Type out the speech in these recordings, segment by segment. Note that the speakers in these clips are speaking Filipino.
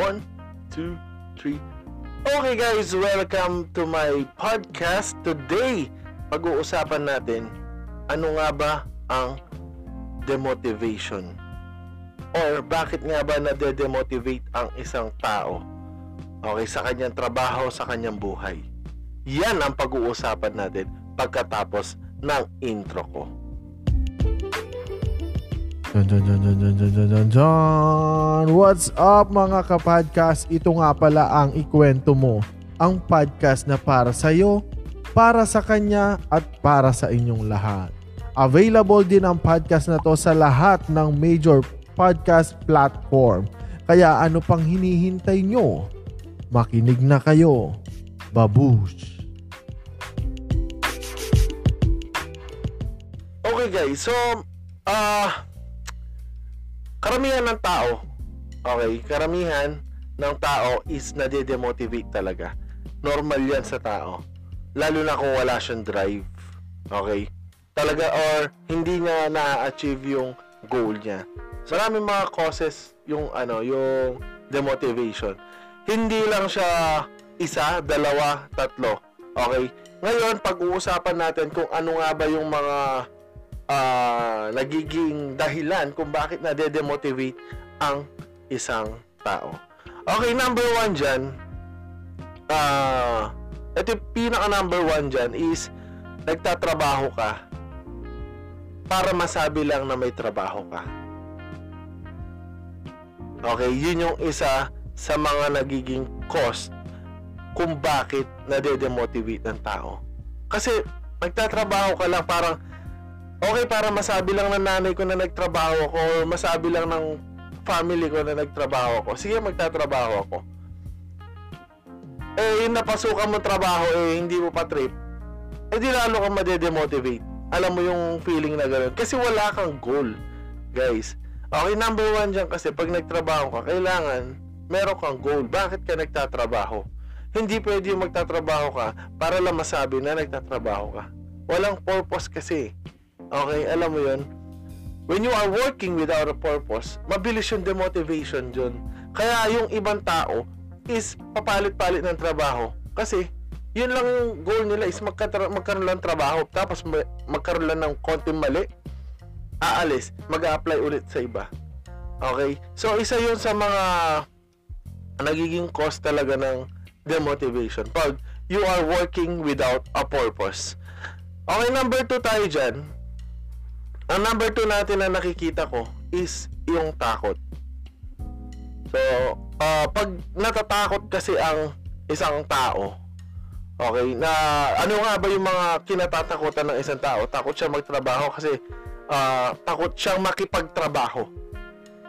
One, two, three. Okay guys, welcome to my podcast. Today, pag-uusapan natin ano nga ba ang demotivation? Or bakit nga ba nade-demotivate ang isang tao? Okay, sa kanyang trabaho, sa kanyang buhay. Yan ang pag-uusapan natin pagkatapos ng intro ko. Dun, dun, dun, dun, dun, dun, dun, dun. What's up mga kapodcast? Ito nga pala ang ikwento mo. Ang podcast na para sa'yo, para sa kanya at para sa inyong lahat. Available din ang podcast na to sa lahat ng major podcast platform. Kaya ano pang hinihintay nyo? Makinig na kayo. Babush! Okay guys, so ah uh, karamihan ng tao, okay, karamihan ng tao is nade-demotivate talaga. Normal yan sa tao. Lalo na kung wala siyang drive. Okay? Talaga or hindi niya na-achieve yung goal niya. Maraming mga causes yung ano, yung demotivation. Hindi lang siya isa, dalawa, tatlo. Okay? Ngayon, pag-uusapan natin kung ano nga ba yung mga ah, nagiging dahilan kung bakit nade-demotivate ang isang tao. Okay, number one dyan, ah, ito yung pinaka number one dyan is nagtatrabaho ka para masabi lang na may trabaho ka. Okay, yun yung isa sa mga nagiging cost kung bakit nade-demotivate ng tao. Kasi nagtatrabaho ka lang parang okay para masabi lang ng nanay ko na nagtrabaho ako or masabi lang ng family ko na nagtrabaho ako. Sige, magtatrabaho ako. Eh, yung napasukan mo trabaho, eh, hindi mo pa trip, eh, di lalo kang madedemotivate. Alam mo yung feeling na gano'n. Kasi wala kang goal, guys. Okay, number one dyan kasi pag nagtrabaho ka, kailangan meron kang goal. Bakit ka nagtatrabaho? Hindi pwede yung magtatrabaho ka para lang masabi na nagtatrabaho ka. Walang purpose kasi. Okay, alam mo yun? When you are working without a purpose, mabilis yung demotivation dyan. Kaya yung ibang tao is papalit-palit ng trabaho. Kasi, yun lang yung goal nila is magkatra- magkaroon lang trabaho. Tapos ma- magkaroon lang ng konting mali. Aalis, mag apply ulit sa iba. Okay? So, isa yun sa mga nagiging cause talaga ng demotivation. Pag you are working without a purpose. Okay, number two tayo dyan. Ang number two natin na nakikita ko is yung takot. So, ah, pag natatakot kasi ang isang tao, okay, na ano nga ba yung mga kinatatakutan ng isang tao? Takot siya magtrabaho kasi ah, takot siyang makipagtrabaho.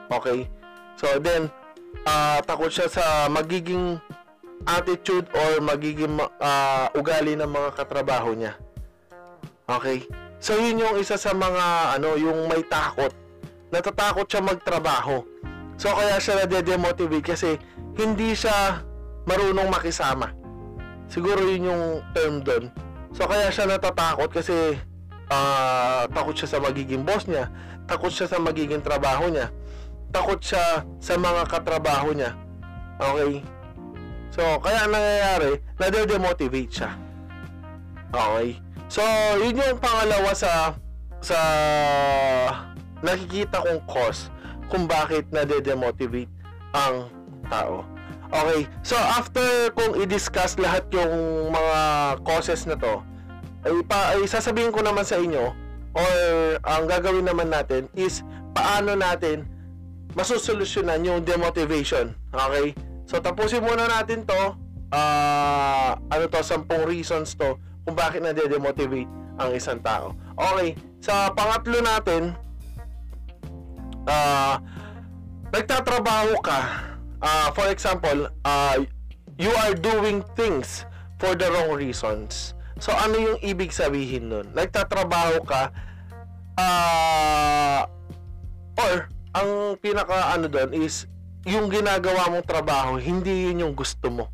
Okay? So, then, ah, takot siya sa magiging attitude or magiging ah, ugali ng mga katrabaho niya. Okay? So yun yung isa sa mga ano, yung may takot. Natatakot siya magtrabaho. So kaya siya nade-demotivate kasi hindi siya marunong makisama. Siguro yun yung term doon. So kaya siya natatakot kasi ah, takot siya sa magiging boss niya, takot siya sa magiging trabaho niya, takot siya sa mga katrabaho niya. Okay? So, kaya ang nangyayari, nade-demotivate siya. Okay? So, yun yung pangalawa sa sa nakikita kong cause kung bakit nade-demotivate ang tao. Okay, so after kung i-discuss lahat yung mga causes na to, ay, pa, ay sasabihin ko naman sa inyo or ang gagawin naman natin is paano natin masusolusyonan yung demotivation. Okay? So tapusin muna natin to. ah ano to, 10 reasons to kung bakit nade-demotivate ang isang tao. Okay, sa pangatlo natin, ah nagtatrabaho ka, ah for example, ah you are doing things for the wrong reasons. So ano yung ibig sabihin nun? Nagtatrabaho ka, ah or ang pinaka ano doon is yung ginagawa mong trabaho, hindi yun yung gusto mo.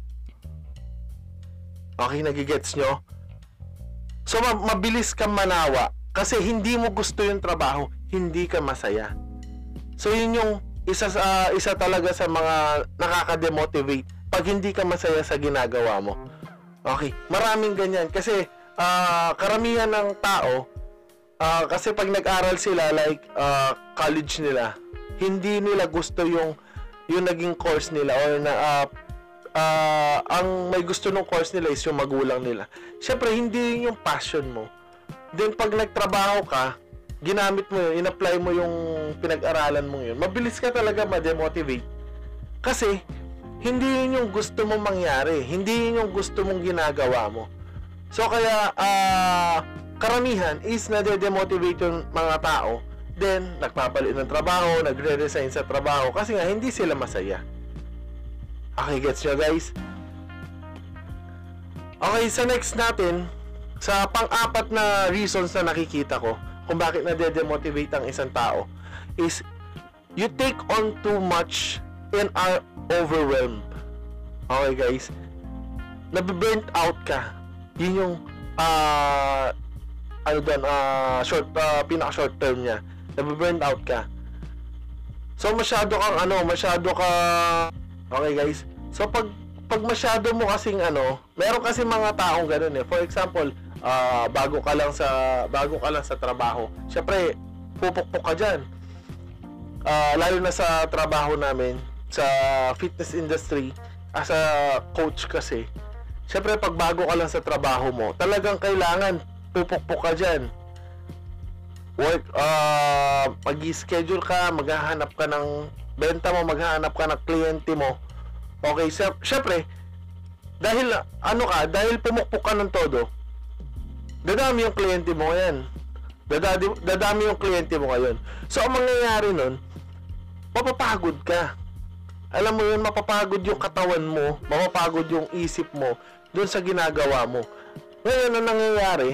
Okay, nagigets nyo? So, ma- mabilis kang manawa kasi hindi mo gusto yung trabaho, hindi ka masaya. So, yun yung isa sa isa talaga sa mga nakaka-demotivate pag hindi ka masaya sa ginagawa mo. Okay, maraming ganyan kasi ah, karamihan ng tao ah, kasi pag nag-aral sila like ah, college nila, hindi nila gusto yung yung naging course nila or na ah, ah, ang may gusto ng course nila is yung magulang nila. Syempre hindi yun yung passion mo. Then pag nagtrabaho ka, ginamit mo yun, in-apply mo yung pinag-aralan mo yun, mabilis ka talaga ma-demotivate. Kasi, hindi yun yung gusto mong mangyari. Hindi yun yung gusto mong ginagawa mo. So, kaya, ah, karamihan is nade-demotivate yung mga tao. Then, nagpapalit ng trabaho, nagre-resign sa trabaho kasi nga, hindi sila masaya. Okay, gets nyo guys? Okay, sa next natin, sa pang-apat na reasons na nakikita ko kung bakit nade-demotivate ang isang tao is you take on too much and are overwhelmed. Okay guys? Nabiburnt out ka. Yun yung ah ano doon, ah short, ah, pinaka short term niya. Nabiburnt out ka. So masyado kang ano, masyado ka Okay guys. So pag pag masyado mo kasing ano, meron kasi mga taong ganoon eh. For example, ah, bago ka lang sa bago ka lang sa trabaho. Syempre, pupukpok ka diyan. Ah, lalo na sa trabaho namin sa fitness industry as a coach kasi. Syempre, pag bago ka lang sa trabaho mo, talagang kailangan pupukpok ka diyan. Work, ah, mag-schedule ka, maghahanap ka ng benta mo, maghahanap ka ng kliyente mo. Okay, syem- syempre, dahil ano ka, dahil pumukpok ka ng todo, dadami yung kliyente mo ngayon. Dadadi, dadami yung kliyente mo ngayon. So, ang mangyayari nun, mapapagod ka. Alam mo yun, mapapagod yung katawan mo, mapapagod yung isip mo dun sa ginagawa mo. Ngayon, ang nangyayari,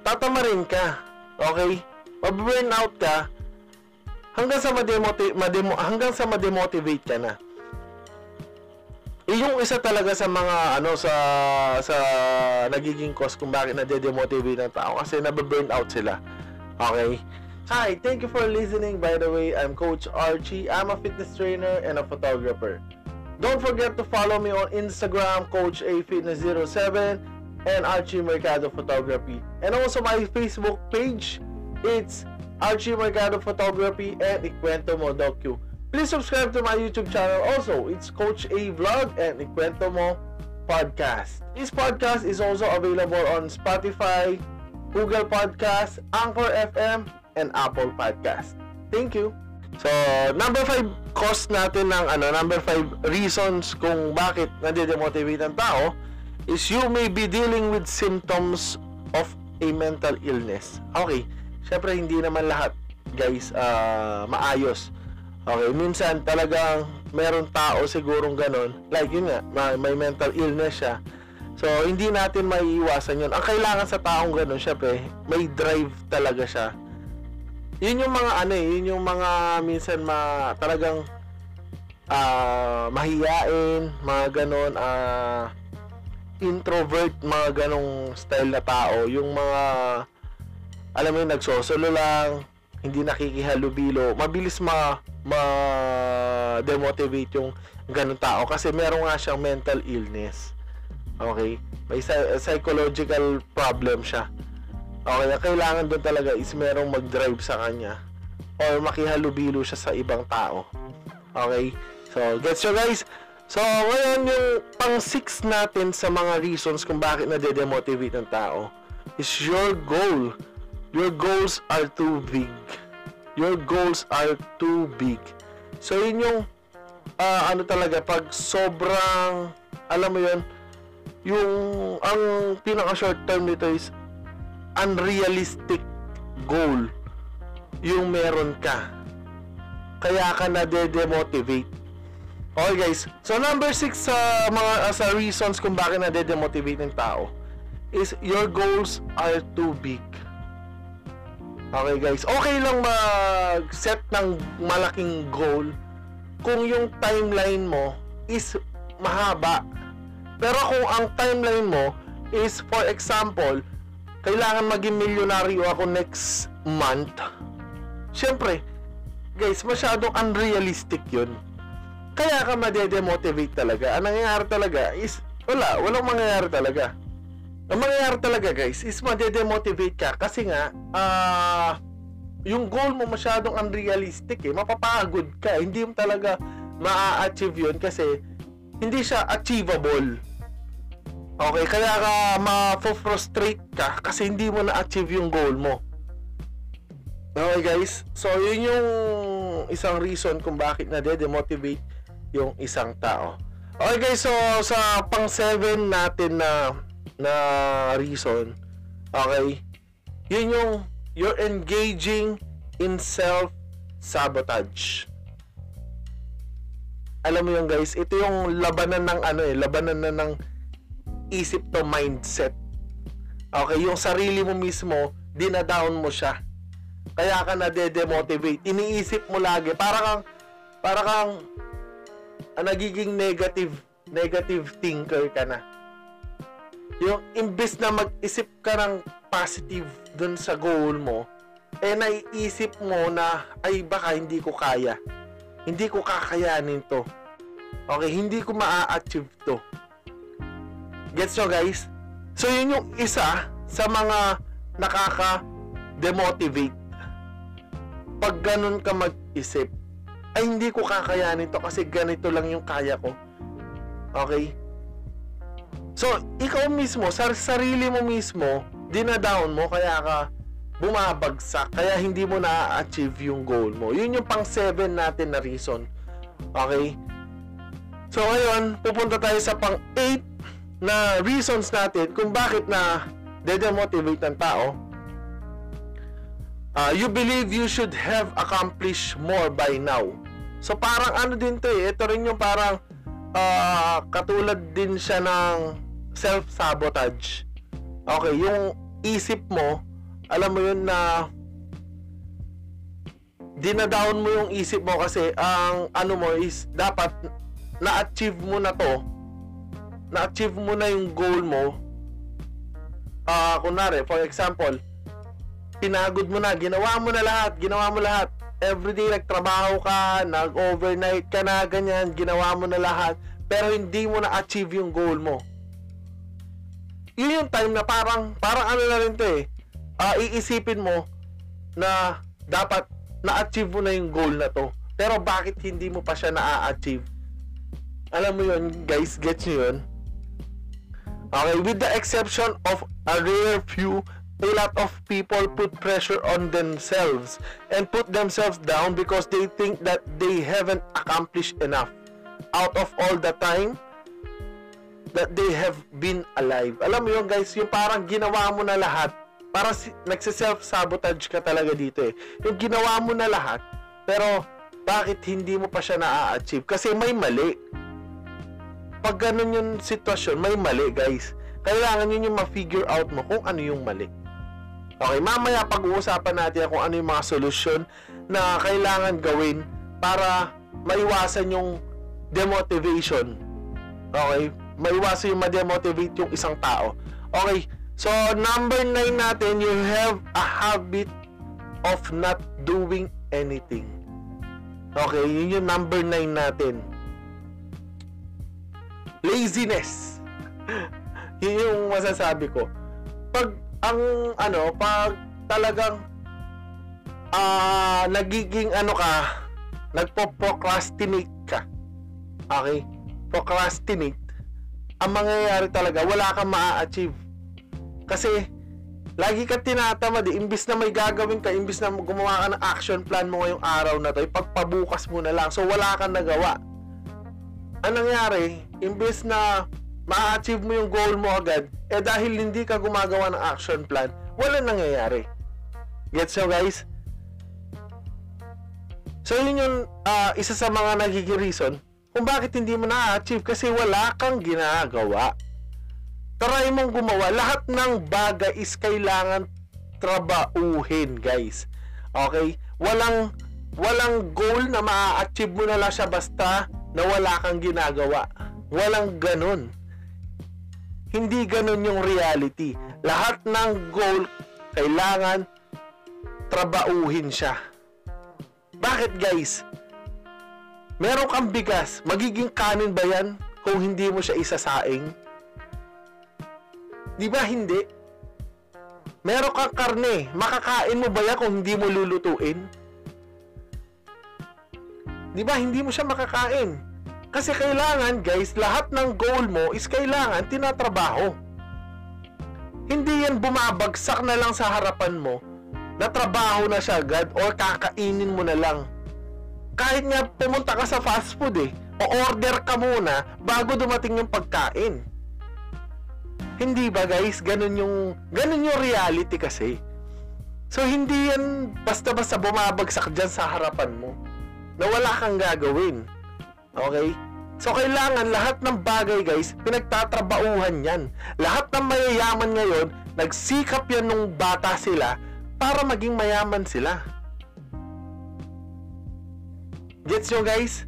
tatamarin ka. Okay? Maburn out ka hanggang sa mademoti- mademo hanggang sa mademotivate ka na. Eh, yung isa talaga sa mga ano sa sa nagiging cause kung bakit nade-demotivate ng tao kasi nabe-burn out sila. Okay? Hi, thank you for listening. By the way, I'm Coach Archie. I'm a fitness trainer and a photographer. Don't forget to follow me on Instagram, Coach A Fitness 07 and Archie Mercado Photography. And also my Facebook page, it's Archie Mercado Photography and Ikwento Mo Docu. Please subscribe to my YouTube channel also. It's Coach A Vlog and Ikwento Mo Podcast. This podcast is also available on Spotify, Google Podcast, Anchor FM, and Apple Podcast. Thank you. So, number 5 cause natin ng ano, number 5 reasons kung bakit nade-demotivate ang tao is you may be dealing with symptoms of a mental illness. Okay, syempre hindi naman lahat guys ah, maayos. Okay, minsan talagang meron tao sigurong ganon. Like yun nga, may, may mental illness siya. So, hindi natin maiiwasan yun. Ang kailangan sa taong ganon, syempre, may drive talaga siya. Yun yung mga ano eh, yun yung mga minsan ma, talagang ah mahiyain, mga ganon, ah introvert, mga ganong style na tao. Yung mga, alam mo yun, nagsosolo lang, hindi nakikihalubilo, mabilis ma ma-demotivate yung ganun tao kasi meron nga siyang mental illness. Okay? May psy- psychological problem siya. Okay, ang kailangan doon talaga is merong mag-drive sa kanya or makihalubilo siya sa ibang tao. Okay? So, gets nyo guys? So, ngayon yung pang 6 natin sa mga reasons kung bakit na-demotivate ng tao is your goal. Your goals are too big. Your goals are too big. So, yun yung ah, ano talaga, pag sobrang, alam mo yun, yung, ang pinaka short term nito is unrealistic goal yung meron ka. Kaya ka na-demotivate. Okay guys, so number 6 sa mga uh, sa reasons kung bakit na-demotivate ng tao is your goals are too big. Okay guys, okay lang mag-set ng malaking goal kung yung timeline mo is mahaba. Pero kung ang timeline mo is for example, kailangan maging milyonaryo ako next month. Siyempre, guys, masyadong unrealistic yun. Kaya ka madedemotivate talaga. Ang nangyayari talaga is, wala, walang mangyayari talaga. Ang mangyayari talaga guys is madedemotivate ka kasi nga, ah, yung goal mo masyadong unrealistic eh. Mapapagod ka. Hindi mo talaga ma-achieve yun kasi hindi siya achievable. Okay, kaya ka ma-frustrate ka kasi hindi mo na-achieve yung goal mo. Okay guys, so yun yung isang reason kung bakit na demotivate yung isang tao. Okay guys, so sa pang 7 natin na na reason, okay, yun yung you're engaging in self sabotage. Alam mo yun guys, ito yung labanan ng ano eh, labanan na ng isip to mindset. Okay, yung sarili mo mismo, dinadown mo siya. Kaya ka na demotivate Iniisip mo lagi, para kang, para kang, ah, nagiging negative, negative thinker ka na. Yung imbes na mag-isip ka ng positive dun sa goal mo, eh naiisip mo na, ay baka hindi ko kaya. Hindi ko kakayanin to. Okay, hindi ko maa-achieve to. Gets nyo guys? So yun yung isa sa mga nakaka-demotivate. Pag ganun ka mag-isip, ay hindi ko kakayanin to kasi ganito lang yung kaya ko. Okay? So, ikaw mismo, sa sarili mo mismo, dinadown mo, kaya ka bumabagsak, kaya hindi mo na-achieve yung goal mo. Yun yung pang 7 natin na reason. Okay? So, ngayon, pupunta tayo sa pang 8 na reasons natin kung bakit na demotivate ng tao. Uh, you believe you should have accomplished more by now. So parang ano din to eh, ito rin yung parang uh, katulad din siya ng self-sabotage. Okay, yung isip mo, alam mo yun na dinadown mo yung isip mo kasi ang ano mo is dapat na-achieve mo na to na-achieve mo na yung goal mo, ah, uh, kunwari, for example, pinagod mo na, ginawa mo na lahat, ginawa mo lahat. Everyday nagtrabaho ka, nag-overnight ka na, ganyan, ginawa mo na lahat, pero hindi mo na-achieve yung goal mo. Yun yung time na parang, parang ano na rin to eh, uh, iisipin mo na dapat na-achieve mo na yung goal na to. Pero bakit hindi mo pa siya na-achieve? Alam mo yun, guys, get nyo yun? Okay, with the exception of a rare few, a lot of people put pressure on themselves and put themselves down because they think that they haven't accomplished enough out of all the time that they have been alive. Alam mo yun guys, yung parang ginawa mo na lahat, para si, nagsiself-sabotage ka talaga dito eh. Yung ginawa mo na lahat, pero bakit hindi mo pa siya na-achieve? Kasi may mali pag ganun yung sitwasyon, may mali guys. Kailangan yun yung ma-figure out mo kung ano yung mali. Okay, mamaya pag-uusapan natin kung ano yung mga solusyon na kailangan gawin para maiwasan yung demotivation. Okay? Maiwasan yung ma-demotivate yung isang tao. Okay, so number 9 natin, you have a habit of not doing anything. Okay, yun yung number 9 natin laziness. Yun yung masasabi ko. Pag ang ano, pag talagang ah uh, nagiging ano ka, nagpo-procrastinate ka. Okay? Procrastinate. Ang mangyayari talaga, wala kang maa-achieve. Kasi lagi ka tinatamad eh. Imbis na may gagawin ka, imbis na gumawa ka ng action plan mo ngayong araw na to, ipagpabukas mo na lang. So wala kang nagawa ang nangyari, imbes na ma-achieve mo yung goal mo agad, eh dahil hindi ka gumagawa ng action plan, wala nangyayari. Gets nyo guys? So yun yung uh, isa sa mga nagiging reason kung bakit hindi mo na-achieve kasi wala kang ginagawa. Try mong gumawa. Lahat ng bagay is kailangan trabauhin, guys. Okay? Walang walang goal na ma-achieve mo na lang siya basta na wala kang ginagawa. Walang ganun. Hindi ganun yung reality. Lahat ng goal, kailangan trabauhin siya. Bakit guys? Meron kang bigas, magiging kanin ba yan kung hindi mo siya isasaing? Di ba hindi? Meron kang karne, makakain mo ba yan kung hindi mo lulutuin? Di ba hindi mo siya makakain? Kasi kailangan guys, lahat ng goal mo is kailangan tinatrabaho. Hindi yan bumabagsak na lang sa harapan mo na trabaho na siya agad or kakainin mo na lang. Kahit nga pumunta ka sa fast food eh, o order ka muna bago dumating yung pagkain. Hindi ba guys? Ganun yung, ganun yung reality kasi. So hindi yan basta-basta bumabagsak dyan sa harapan mo na wala kang gagawin. Okay? So, kailangan lahat ng bagay, guys, pinagtatrabauhan yan. Lahat ng mayayaman ngayon, nagsikap yan nung bata sila para maging mayaman sila. Gets nyo, guys?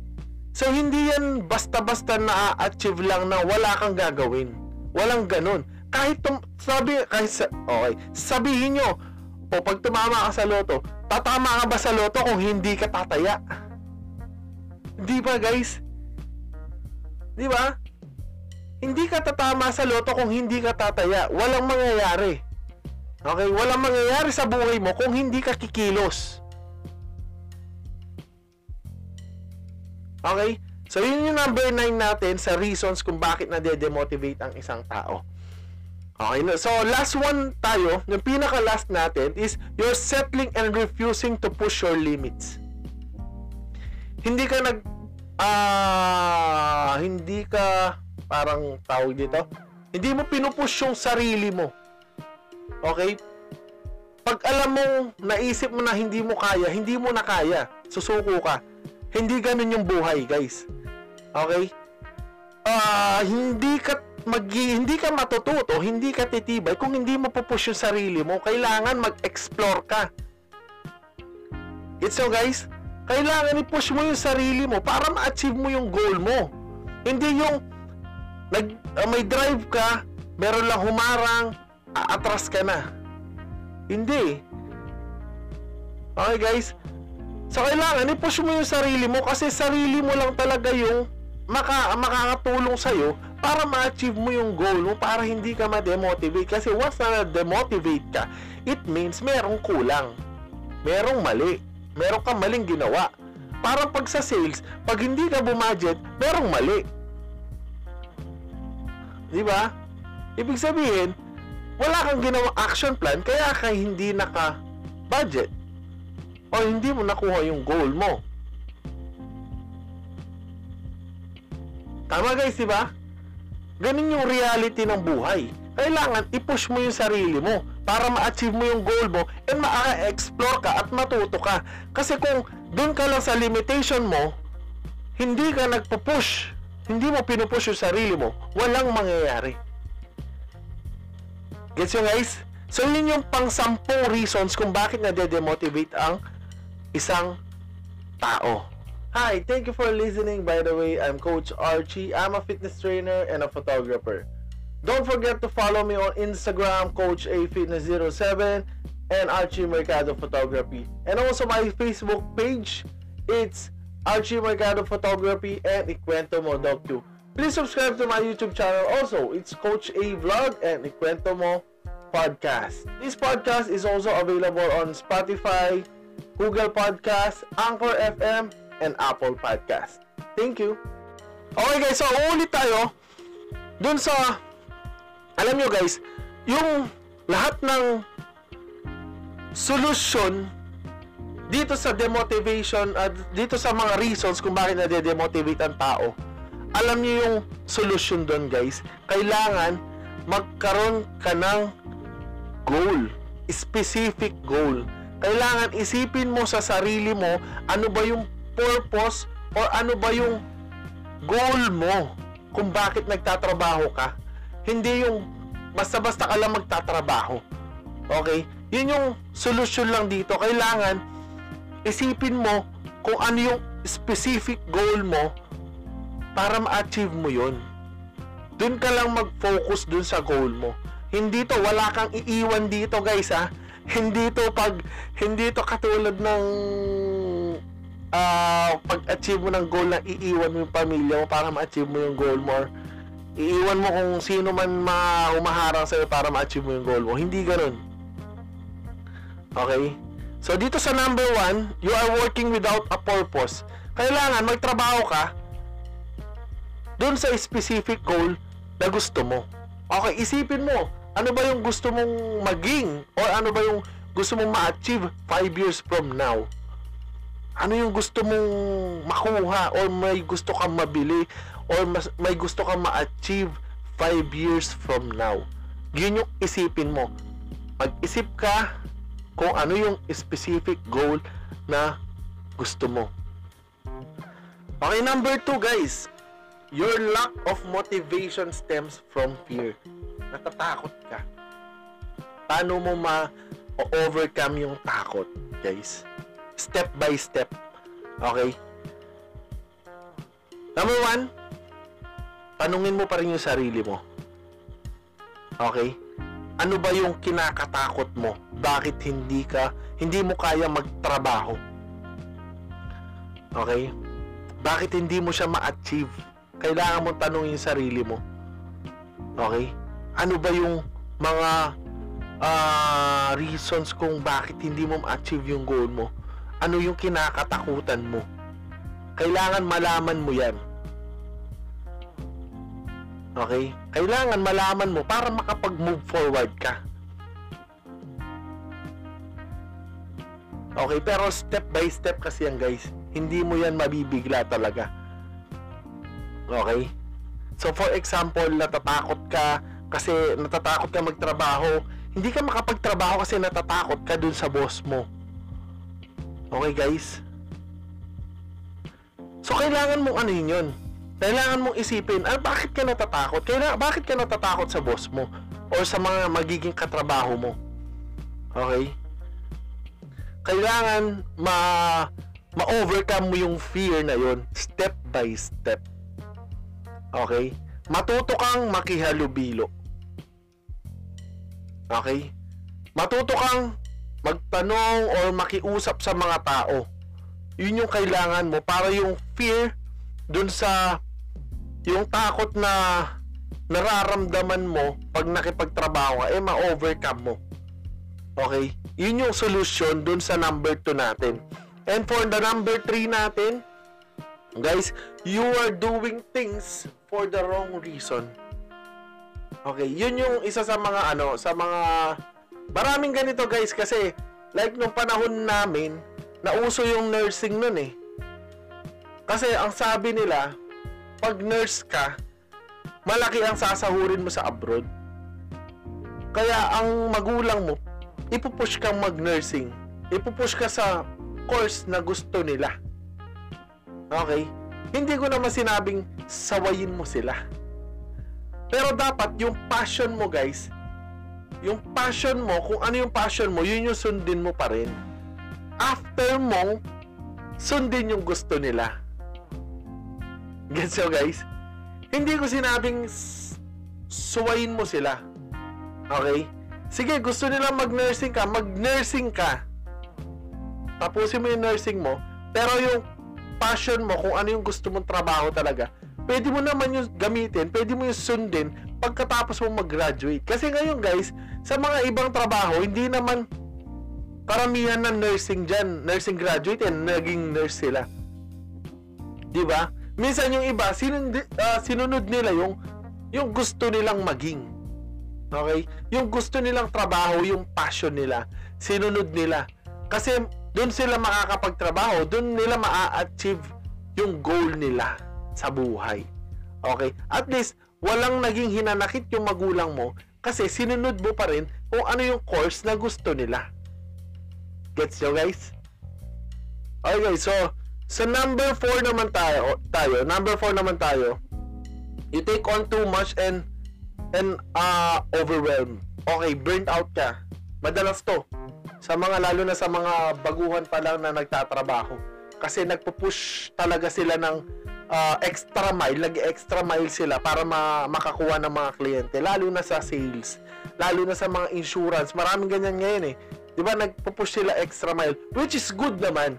So, hindi yan basta-basta na-achieve lang na wala kang gagawin. Walang ganun. Kahit, tum- sabi, kahit, sa- okay, sabihin nyo, o pag tumama ka sa loto, tatama ka ba sa loto kung hindi ka tataya? Di ba, guys? Di ba? Hindi ka tatama sa loto kung hindi ka tataya. Walang mangyayari. Okay? Walang mangyayari sa buhay mo kung hindi ka kikilos. Okay? So, yun yung number 9 natin sa reasons kung bakit na-demotivate ang isang tao. Okay, so last one tayo, yung pinaka last natin is you're settling and refusing to push your limits. Hindi ka nag ah hindi ka parang tawag dito. Hindi mo pinupush yung sarili mo. Okay? Pag alam mo, naisip mo na hindi mo kaya, hindi mo na kaya. Susuko ka. Hindi ganun yung buhay, guys. Okay? Ah, hindi ka mag hindi ka matututo, hindi ka titibay kung hindi mo pupush yung sarili mo. Kailangan mag-explore ka. It's so guys, kailangan i-push mo yung sarili mo para ma-achieve mo yung goal mo. Hindi yung nag uh, may drive ka, meron lang humarang, aatras ka na. Hindi. Okay guys? So kailangan i-push mo yung sarili mo kasi sarili mo lang talaga yung maka, makakatulong sa'yo para ma-achieve mo yung goal mo para hindi ka ma-demotivate. Kasi once na demotivate ka, it means merong kulang. Merong mali. Meron kang maling ginawa. Parang pag sa sales, pag hindi ka bumadget, merong mali. Di ba? Ibig sabihin, wala kang ginawang action plan kaya ka hindi naka-budget. O hindi mo nakuha yung goal mo. Tama guys, di ba? Ganun yung reality ng buhay. Kailangan i-push mo yung sarili mo para ma-achieve mo yung goal mo and ma-explore ka at matuto ka. Kasi kung doon ka lang sa limitation mo, hindi ka nagpo-push, hindi mo pinupush yung sarili mo, walang mangyayari. Gets you guys? So yun yung pang sampung reasons kung bakit na-demotivate ang isang tao. Hi, thank you for listening. By the way, I'm Coach Archie. I'm a fitness trainer and a photographer. Don't forget to follow me on Instagram, Coach A Fitness 07 and Archie Mercado Photography. And also my Facebook page, it's Archie Mercado Photography and Ikwento Mo Docu. Please subscribe to my YouTube channel also. It's Coach A Vlog and Ikwento Mo Podcast. This podcast is also available on Spotify, Google Podcast, Anchor FM, and Apple Podcast. Thank you. Okay guys, so ulit tayo dun sa alam nyo guys, yung lahat ng solusyon dito sa demotivation at dito sa mga reasons kung bakit nade-demotivate ang tao. Alam niyo yung solution doon guys. Kailangan magkaroon ka ng goal. Specific goal. Kailangan isipin mo sa sarili mo ano ba yung purpose or ano ba yung goal mo kung bakit nagtatrabaho ka. Hindi yung basta-basta ka lang magtatrabaho. Okay? Yun yung solusyon lang dito. Kailangan isipin mo kung ano yung specific goal mo para ma-achieve mo yun. Doon ka lang mag-focus dun sa goal mo. Hindi to, wala kang iiwan dito guys ha. Hindi to pag, hindi to katulad ng ah, pag-achieve mo ng goal na iiwan mo yung pamilya mo para ma-achieve mo yung goal mo or iiwan mo kung sino man ma umaharang sa'yo para ma-achieve mo yung goal mo. Hindi ganun. Okay? So, dito sa number one, you are working without a purpose. Kailangan magtrabaho ka dun sa specific goal na gusto mo. Okay, isipin mo, ano ba yung gusto mong maging or ano ba yung gusto mong ma-achieve 5 years from now? Ano yung gusto mong makuha or may gusto kang mabili or mas, may gusto kang ma-achieve 5 years from now? Yun yung isipin mo. Mag-isip ka kung ano yung specific goal na gusto mo. Okay, number two guys. Your lack of motivation stems from fear. Natatakot ka. Paano mo ma-overcome yung takot, guys? Step by step. Okay? Number one, tanungin mo pa rin yung sarili mo. Okay? Ano ba yung kinakatakot mo? Bakit hindi ka, hindi mo kaya magtrabaho? Okay? Bakit hindi mo siya ma-achieve? Kailangan mo tanungin sarili mo. Okay? Ano ba yung mga ah, reasons kung bakit hindi mo ma-achieve yung goal mo? Ano yung kinakatakutan mo? Kailangan malaman mo yan. Okay? Kailangan malaman mo para makapag-move forward ka. Okay, pero step by step kasi yan guys. Hindi mo yan mabibigla talaga. Okay? So for example, natatakot ka kasi natatakot ka magtrabaho. Hindi ka makapagtrabaho kasi natatakot ka dun sa boss mo. Okay guys? So kailangan mong ano yun yun. Kailangan mong isipin, ah, bakit ka natatakot? Kailangan, bakit ka natatakot sa boss mo? Or sa mga magiging katrabaho mo? Okay? Kailangan ma ma-overcome mo yung fear na yun step by step. Okay? Matuto kang makihalubilo. Okay? Matuto kang magtanong or makiusap sa mga tao. Yun yung kailangan mo para yung fear dun sa yung takot na nararamdaman mo pag nakipagtrabaho ka, eh ma-overcome mo. Okay? Yun yung solution dun sa number 2 natin. And for the number 3 natin, guys, you are doing things for the wrong reason. Okay, yun yung isa sa mga ano, sa mga maraming ganito guys kasi like nung panahon namin, nauso yung nursing nun eh. Kasi ang sabi nila, pag nurse ka, malaki ang sasahurin mo sa abroad. Kaya ang magulang mo, ipupush kang mag-nursing. Ipupush ka sa course na gusto nila. Okay? Hindi ko naman sinabing sawayin mo sila. Pero dapat yung passion mo guys, yung passion mo, kung ano yung passion mo, yun yung sundin mo pa rin. After mo, sundin yung gusto nila. Gets nyo guys? Hindi ko sinabing suwayin mo sila. Okay? Sige, gusto nila mag-nursing ka, mag-nursing ka. Tapusin mo yung nursing mo, pero yung passion mo, kung ano yung gusto mong trabaho talaga, pwede mo naman yung gamitin, pwede mo yung sundin pagkatapos mo mag-graduate. Kasi ngayon guys, sa mga ibang trabaho, hindi naman karamihan ng nursing dyan, nursing graduate and naging nurse sila. Di ba? Minsan yung iba, sinundi, ah, sinunod nila yung yung gusto nilang maging. Okay? Yung gusto nilang trabaho, yung passion nila, sinunod nila. Kasi doon sila makakapagtrabaho, doon nila maa-achieve yung goal nila sa buhay. Okay? At least, walang naging hinanakit yung magulang mo kasi sinunod mo pa rin kung ano yung course na gusto nila. Gets nyo guys? Okay guys, so sa number 4 naman tayo, tayo, number 4 naman tayo, you take on too much and and uh, overwhelm. Okay, burnt out ka. Madalas to. Sa mga lalo na sa mga baguhan pa lang na nagtatrabaho. Kasi nagpo-push talaga sila ng uh, extra mile, nag-extra mile sila para ma- makakuha ng mga kliyente. Lalo na sa sales. Lalo na sa mga insurance. Maraming ganyan ngayon eh. 'Di ba nagpo-push sila extra mile, which is good naman.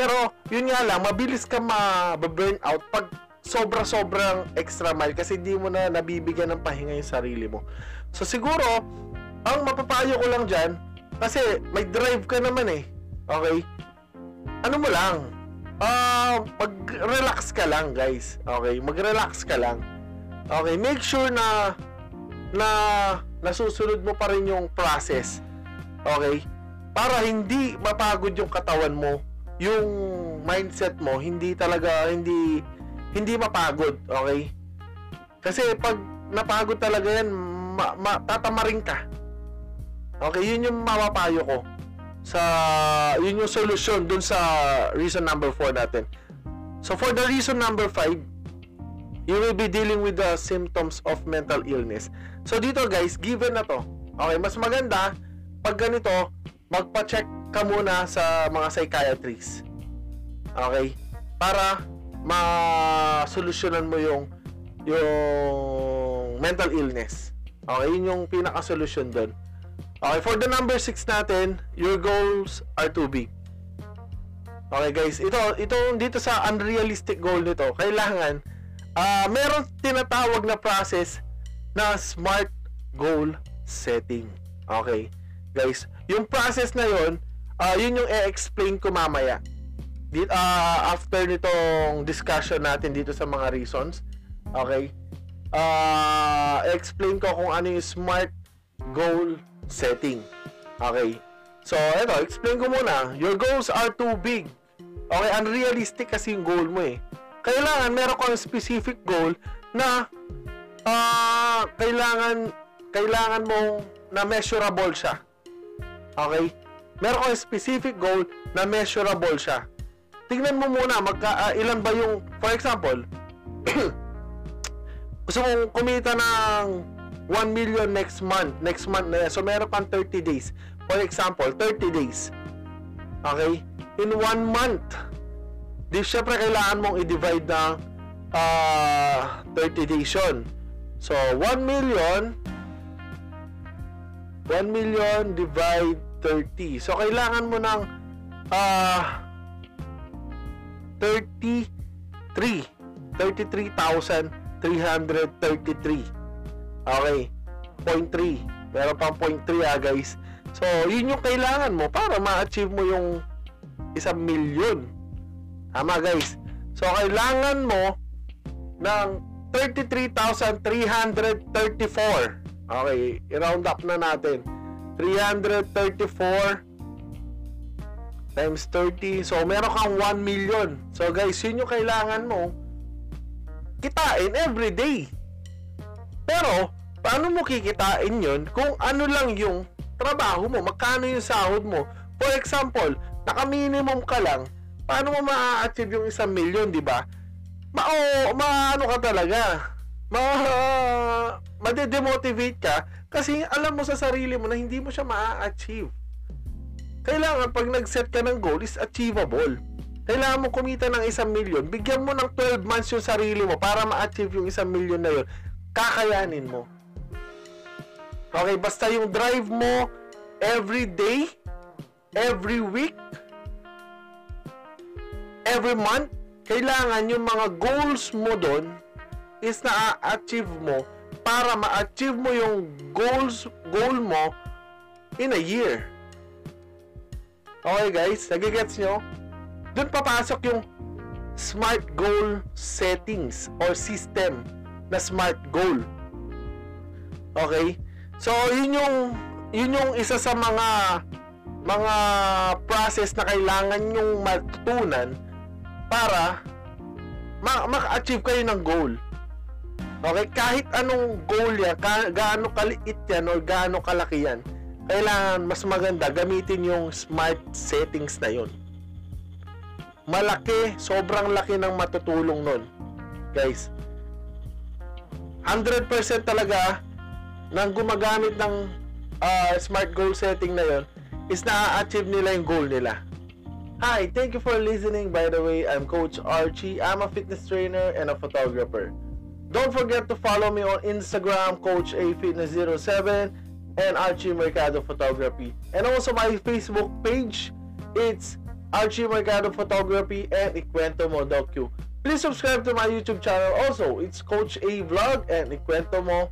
Pero, yun nga lang, mabilis ka ma-burn out pag sobra-sobrang extra mile kasi hindi mo na nabibigyan ng pahinga yung sarili mo. So, siguro, ang mapapayo ko lang dyan, kasi may drive ka naman eh. Okay? Ano mo lang, ah, mag-relax ka lang, guys. Okay? Mag-relax ka lang. Okay? Make sure na na nasusunod mo pa rin yung process. Okay? Para hindi mapagod yung katawan mo, yung mindset mo, hindi talaga, hindi, hindi mapagod. Okay? Kasi pag napagod talaga yan, ma, ma, tatamarin ka. Okay, yun yung mapapayo ko sa yun yung solution dun sa reason number 4 natin. So for the reason number 5, you will be dealing with the symptoms of mental illness. So dito guys, given na to. Okay, mas maganda pag ganito, magpa-check ka muna sa mga psychiatrists. Okay? Para ma-solusyonan mo yung yung mental illness. Okay, yun yung pinaka-solution doon. Okay, for the number 6 natin, your goals are too big. Okay guys, ito ito dito sa unrealistic goal nito, kailangan ah meron tinatawag na process na smart goal setting. Okay. Guys, yung process na yon, ah yun yung i-explain ko mamaya. Dito ah after nitong discussion natin dito sa mga reasons. Okay? Ah explain ko kung ano yung smart goal setting. Okay? So, eto, explain ko muna. Your goals are too big. Okay, unrealistic kasi yung goal mo eh. Kailangan meron kang specific goal na ah kailangan kailangan mong na measurable siya. Okay? Meron kang specific goal na measurable siya. Tingnan mo muna magka ah, ilan ba yung for example, gusto mong kumita ng 1 million next month, next month. So, meron kang 30 days. For example, 30 days. Okay? In 1 month, di syempre kailangan mong i-divide ng uh, 30 days yun. So, 1 million 1 million divide 30. So, kailangan mo ng uh, 33 33,333 Okay. Point 3. Meron pang point 3 ah, guys. So, yun yung kailangan mo para ma-achieve mo yung isang milyon. Tama, guys. So, kailangan mo ng 33,334. Okay, i-round up na natin. 334 times 30. So, meron kang 1 million. So, guys, yun yung kailangan mo kitain every day. Pero, paano mo kikitain yon kung ano lang yung trabaho mo, magkano yung sahod mo? For example, naka-minimum ka lang, paano mo ma-achieve yung isang milyon, di ba? Ma o, maano ka talaga. Ma madedemotivate ka kasi alam mo sa sarili mo na hindi mo siya ma-achieve. Kailangan pag nag-set ka ng goal is achievable. Kailangan mo kumita ng isang milyon, bigyan mo ng 12 months yung sarili mo para ma-achieve yung isang milyon na yun kakayanin mo. Okay, basta yung drive mo every day, every week, every month, kailangan yung mga goals mo doon is na-achieve mo para ma-achieve mo yung goals goal mo in a year. Okay guys, nagigets nyo? Doon papasok yung smart goal settings or system na smart goal. Okay? So, yun yung yun yung isa sa mga mga process na kailangan yung matutunan para ma- maka-achieve kayo ng goal. Okay? Kahit anong goal yan, ka- gaano kaliit yan o gaano kalaki yan, kailangan mas maganda gamitin yung smart settings na yun. Malaki, sobrang laki ng matutulong nun. Guys, 100% talaga nang gumagamit ng uh, smart goal setting na yon is na-achieve nila yung goal nila. Hi, thank you for listening. By the way, I'm Coach Archie. I'm a fitness trainer and a photographer. Don't forget to follow me on Instagram, Coach A Fitness 07 and Archie Mercado Photography. And also my Facebook page, it's Archie Mercado Photography, and Ikwento Mo Docu. Please subscribe to my YouTube channel also. It's Coach A Vlog and Ikwento Mo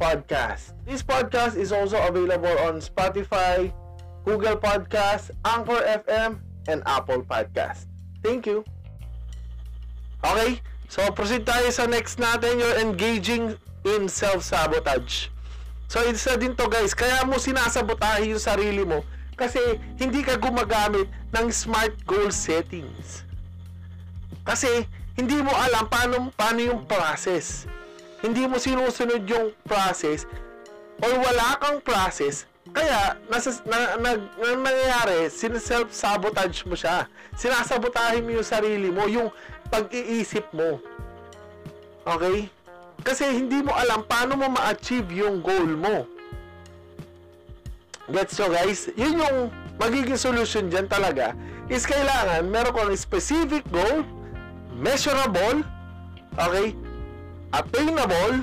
Podcast. This podcast is also available on Spotify, Google Podcast, Anchor FM, and Apple Podcast. Thank you. Okay, so proceed tayo sa next natin, you're engaging in self-sabotage. So isa din to guys, kaya mo sinasabotahe yung sarili mo kasi hindi ka gumagamit ng smart goal settings. Kasi hindi mo alam paano, paano yung process. Hindi mo sinusunod yung process or wala kang process kaya, nasa, na, na, na, nangyayari, self-sabotage mo siya. Sinasabotahin mo yung sarili mo, yung pag-iisip mo. Okay? Kasi hindi mo alam paano mo ma-achieve yung goal mo. Gets so guys? Yun yung magiging solution dyan talaga is kailangan meron kang specific goal, measurable, okay, attainable,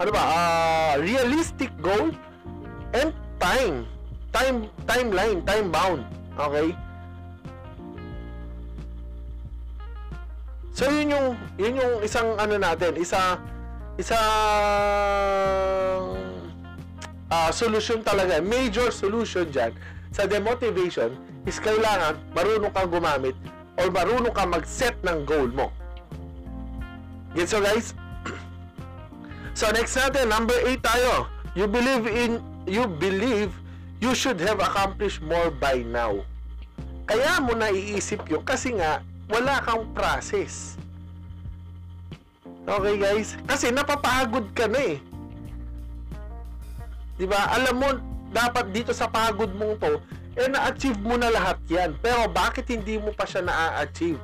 ano ba, uh, realistic goal, and time. Time timeline, time bound. Okay? So yun yung yun yung isang ano natin, isa isang uh, solution talaga, major solution diyan sa demotivation is kailangan marunong kang gumamit or marunong kang mag-set ng goal mo. Get so guys? so next natin, number 8 tayo. You believe in you believe you should have accomplished more by now. Kaya mo naiisip yun kasi nga wala kang process. Okay guys? Kasi napapagod ka na eh. 'Di ba? Alam mo dapat dito sa pagod mong to eh na-achieve mo na lahat 'yan. Pero bakit hindi mo pa siya na-achieve?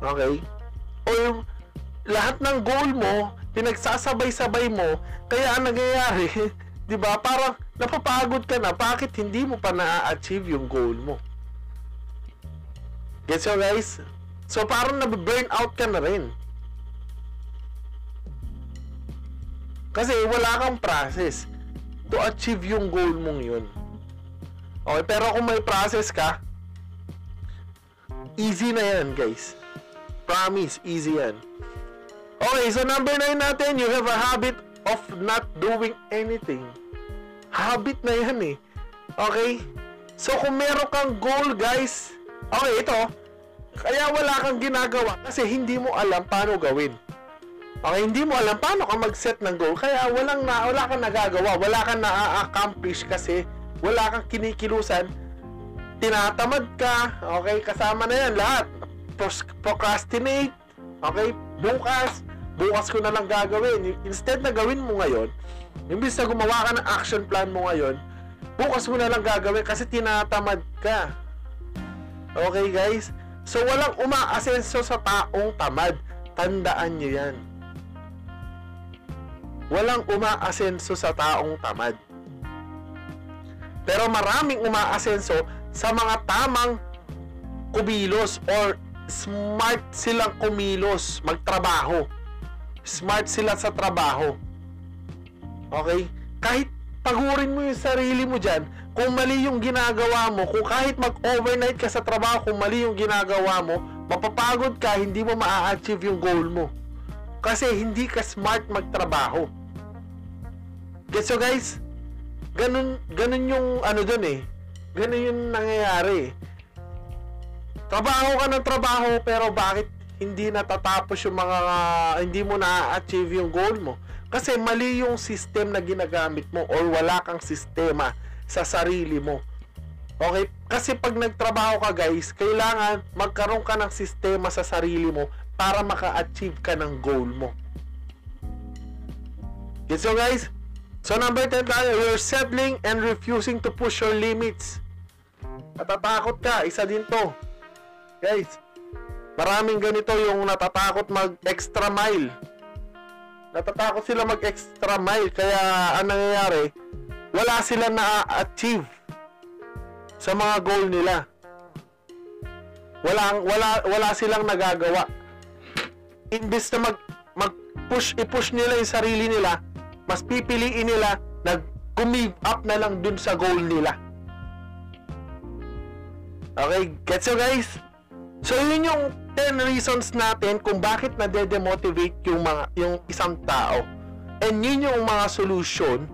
Okay? Or lahat ng goal mo pinagsasabay-sabay mo, kaya ang nangyayari, 'di ba? Parang napapagod ka na, bakit hindi mo pa na-achieve yung goal mo? Gets you guys? So parang nabe-burn out ka na rin. Kasi wala kang process to achieve yung goal mong yun. Okay, pero kung may process ka, easy na yan, guys. Promise, easy yan. Okay, so number 9 natin, you have a habit of not doing anything. Habit na yan eh. Okay? So kung meron kang goal, guys, okay, ito, kaya wala kang ginagawa kasi hindi mo alam paano gawin. Okay, hindi mo alam paano ka mag-set ng goal, kaya walang na, wala kang nagagawa, wala kang na-accomplish kasi wala kang kinikilusan, tinatamad ka, okay, kasama na yan lahat. Procrastinate, okay, bukas, bukas ko na lang gagawin. Instead na gawin mo ngayon, imbis na gumawa ka ng action plan mo ngayon, bukas mo na lang gagawin kasi tinatamad ka. Okay guys? So walang umaasenso sa taong tamad. Tandaan nyo yan. Walang umaasenso sa taong tamad. Pero maraming umaasenso sa mga tamang kumilos or smart silang kumilos, magtrabaho smart sila sa trabaho. Okay? Kahit pagurin mo yung sarili mo dyan, kung mali yung ginagawa mo, kung kahit mag-overnight ka sa trabaho, kung mali yung ginagawa mo, mapapagod ka, hindi mo maa-achieve yung goal mo. Kasi hindi ka smart magtrabaho. Gets so guys? Ganun, ganun yung ano dun eh. Ganun yung nangyayari Trabaho ka ng trabaho, pero bakit hindi natatapos yung mga hindi mo na-achieve yung goal mo kasi mali yung system na ginagamit mo or wala kang sistema sa sarili mo okay kasi pag nagtrabaho ka guys kailangan magkaroon ka ng sistema sa sarili mo para maka-achieve ka ng goal mo Gets so guys? So number 10 tayo, you're settling and refusing to push your limits. Natatakot ka, isa din to. Guys, Maraming ganito yung natatakot mag-extra mile. Natatakot sila mag-extra mile kaya ang nangyayari, wala sila na-achieve sa mga goal nila. Wala wala wala silang nagagawa. Imbes na mag mag-push i-push nila yung sarili nila, mas pipiliin nila nag give up na lang dun sa goal nila. Okay, gets you guys? So yun yung 10 reasons natin kung bakit nade-demotivate yung mga yung isang tao. And yun yung mga solution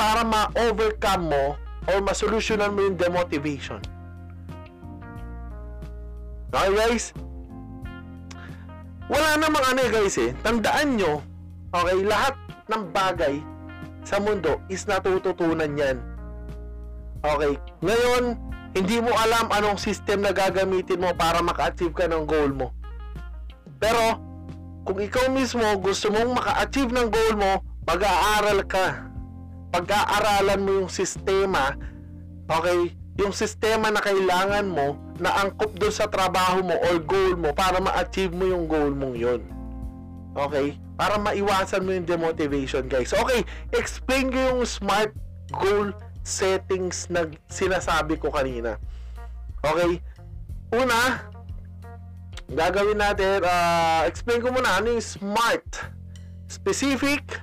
para ma-overcome mo or ma-solutionan mo yung demotivation. Okay guys? Wala namang ano eh guys eh. Tandaan nyo, okay, lahat ng bagay sa mundo is natututunan yan. Okay, ngayon, hindi mo alam anong system na gagamitin mo para maka-achieve ka ng goal mo. Pero, kung ikaw mismo gusto mong maka-achieve ng goal mo, mag-aaral ka. Pag-aaralan mo yung sistema, okay, yung sistema na kailangan mo na angkop doon sa trabaho mo or goal mo para ma-achieve mo yung goal mong yon. Okay? Para maiwasan mo yung demotivation, guys. Okay, explain ko yung SMART goal settings na sinasabi ko kanina. Okay? Una, gagawin natin, uh, explain ko muna ano yung SMART. Specific,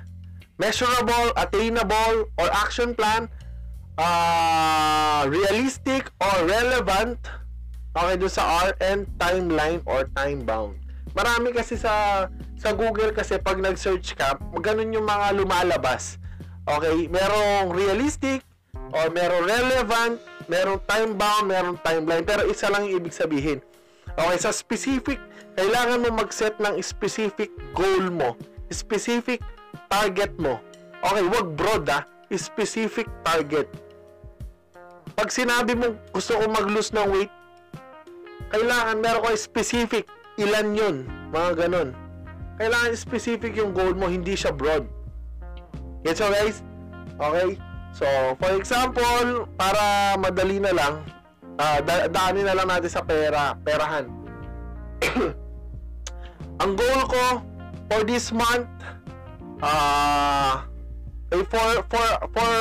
measurable, attainable, or action plan uh, realistic or relevant okay doon sa R and timeline or time bound. Marami kasi sa sa Google kasi pag nag-search ka ganun yung mga lumalabas. Okay merong realistic or merong relevant merong time bound merong timeline. Pero isa lang yung ibig sabihin. Okay sa specific kailangan mo mag-set ng specific goal mo. Specific target mo okay wag broad ah specific target pag sinabi mo gusto ko mag-lose ng weight, kailangan meron ko specific ilan yun, mga ganun. Kailangan specific yung goal mo, hindi siya broad. Gets so guys? Okay? So, for example, para madali na lang, uh, da- daanin na lang natin sa pera, perahan. Ang goal ko for this month, uh, for, for, for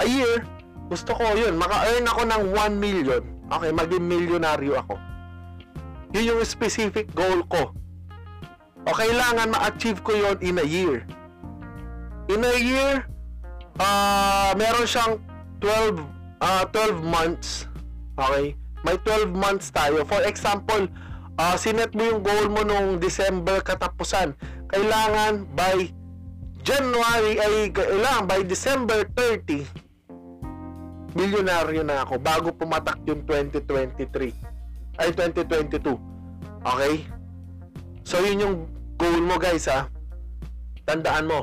a year, gusto ko yun, maka-earn ako ng 1 million. Okay, maging milyonaryo ako. Yun yung specific goal ko. O kailangan ma-achieve ko yon in a year. In a year, uh, meron siyang 12, uh, 12 months. Okay? May 12 months tayo. For example, uh, sinet mo yung goal mo nung December katapusan. Kailangan by January ay kailangan by December 30 milyonaryo na ako bago pumatak yung 2023 ay 2022 okay? So yun yung goal mo guys ha? Tandaan mo.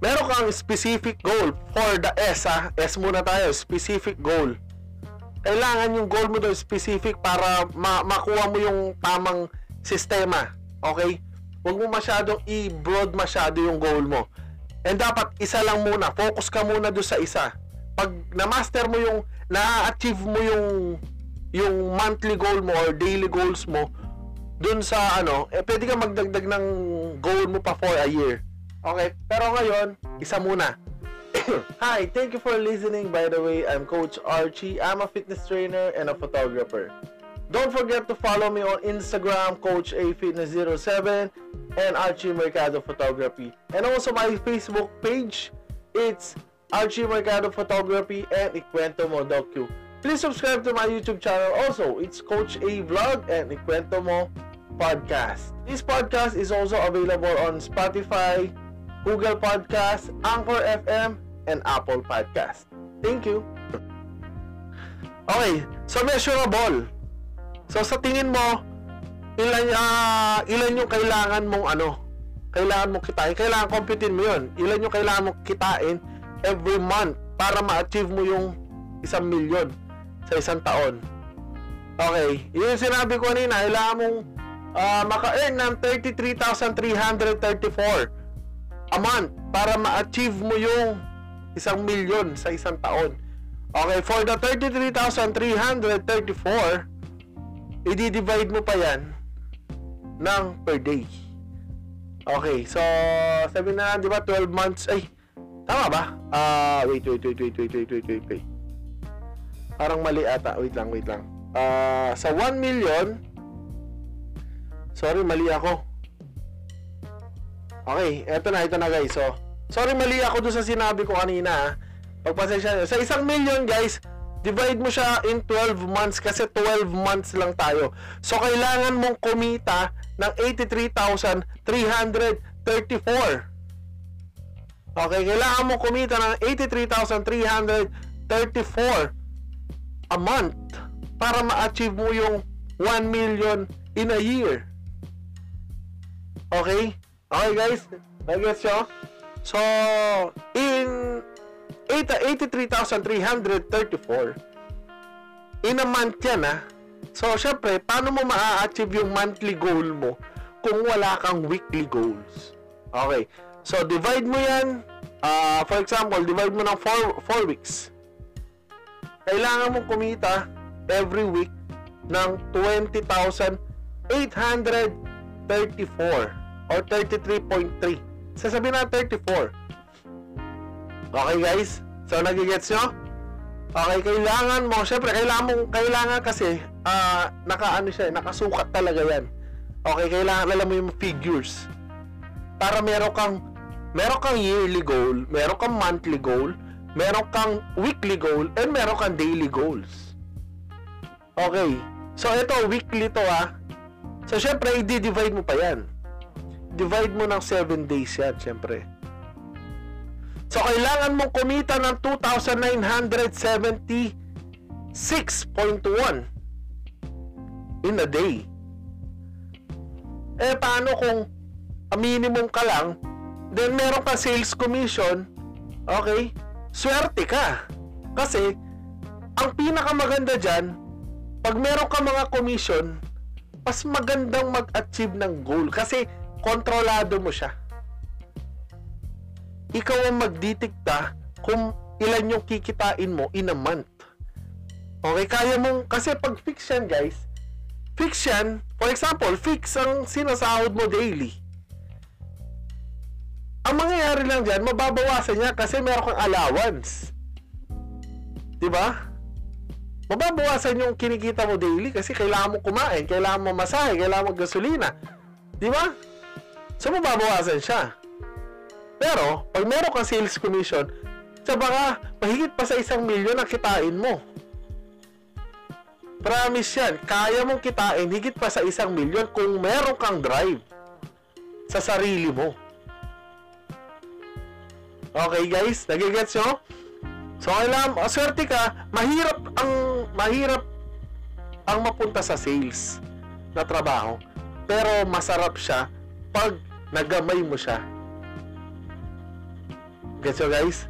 Meron kang specific goal for the S ha? S muna tayo. Specific goal. Kailangan yung goal mo daw specific para ma- makuha mo yung tamang sistema. Okay huwag mo masyadong i-broad masyado yung goal mo and dapat isa lang muna focus ka muna doon sa isa pag na-master mo yung na-achieve mo yung yung monthly goal mo or daily goals mo dun sa ano, eh pwede ka magdagdag ng goal mo pa for a year. Okay? Pero ngayon, isa muna. Hi, thank you for listening. By the way, I'm Coach Archie. I'm a fitness trainer and a photographer. Don't forget to follow me on Instagram, Coach A Fitness 07 and Archie Mercado Photography. And also my Facebook page, it's Archie Mercado Photography, and Ikwento Mo Docu. Please subscribe to my YouTube channel also. It's Coach A Vlog and Ikwento Mo Podcast. This podcast is also available on Spotify, Google Podcast, Anchor FM, and Apple Podcast. Thank you. Okay, so measurable. So sa tingin mo, ilan uh, ilan yung kailangan mong ano? Kailangan mong kitain. Kailangan computein mo 'yon. Ilan yung kailangan mong kitain every month para ma-achieve mo yung isang milyon sa isang taon. Okay, yun yung sinabi ko kanina, kailangan mong uh, maka-earn ng 33,334 a month para ma-achieve mo yung isang milyon sa isang taon. Okay, for the 33,334, i-divide mo pa yan ng per day. Okay, so sabi na, di ba, 12 months, ay, Tama ba? Ah, uh, wait, wait, wait, wait, wait, wait, wait, wait, wait. Parang mali ata. Wait lang, wait lang. Ah, uh, sa 1 million, sorry, mali ako. Okay, eto na, ito na guys. So, sorry, mali ako doon sa sinabi ko kanina. Pagpasensya nyo. Sa isang million guys, divide mo siya in 12 months kasi 12 months lang tayo. So, kailangan mong kumita ng 83,334. Okay, kailangan mong kumita ng 83,334 a month para ma-achieve mo yung 1 million in a year. Okay? Okay guys? Nag-gets nyo? So, in 83,334 in a month yan ah. So, syempre, paano mo ma-achieve yung monthly goal mo kung wala kang weekly goals? Okay. So, divide mo yan. Uh, for example, divide mo ng 4 weeks. Kailangan mong kumita every week ng 20,834 or 33.3. Sasabihin na 34. Okay guys? So nagigets nyo? Okay, kailangan mo, syempre kailangan mo, kailangan kasi uh, naka siya, nakasukat talaga yan. Okay, kailangan alam mo yung figures. Para meron kang meron kang yearly goal, meron kang monthly goal, meron kang weekly goal, and meron kang daily goals. Okay. So ito weekly to ah. So syempre i-divide mo pa yan divide mo ng 7 days yan, syempre. So, kailangan mong kumita ng 2,976.1 in a day. Eh, paano kung a minimum ka lang, then meron ka sales commission, okay, swerte ka. Kasi, ang pinakamaganda dyan, pag meron ka mga commission, mas magandang mag-achieve ng goal. Kasi, kontrolado mo siya. Ikaw ang magditikta kung ilan yung kikitain mo in a month. Okay, kaya mong, kasi pag fix yan guys, fix yan, for example, fix ang sinasahod mo daily. Ang mangyayari lang dyan, mababawasan niya kasi meron kang allowance. Di ba? Mababawasan yung kinikita mo daily kasi kailangan mo kumain, kailangan mo masahe, kailangan mo gasolina. Di ba? So, mababawasan siya. Pero, pag meron kang sales commission, sa baka, mahigit pa sa isang milyon ang kitain mo. Promise yan, kaya mong kitain higit pa sa isang milyon kung meron kang drive sa sarili mo. Okay guys, nagigets nyo? So kailangan, swerte ka, mahirap ang mahirap ang mapunta sa sales na trabaho. Pero masarap siya pag nagamay mo siya. Gets so guys?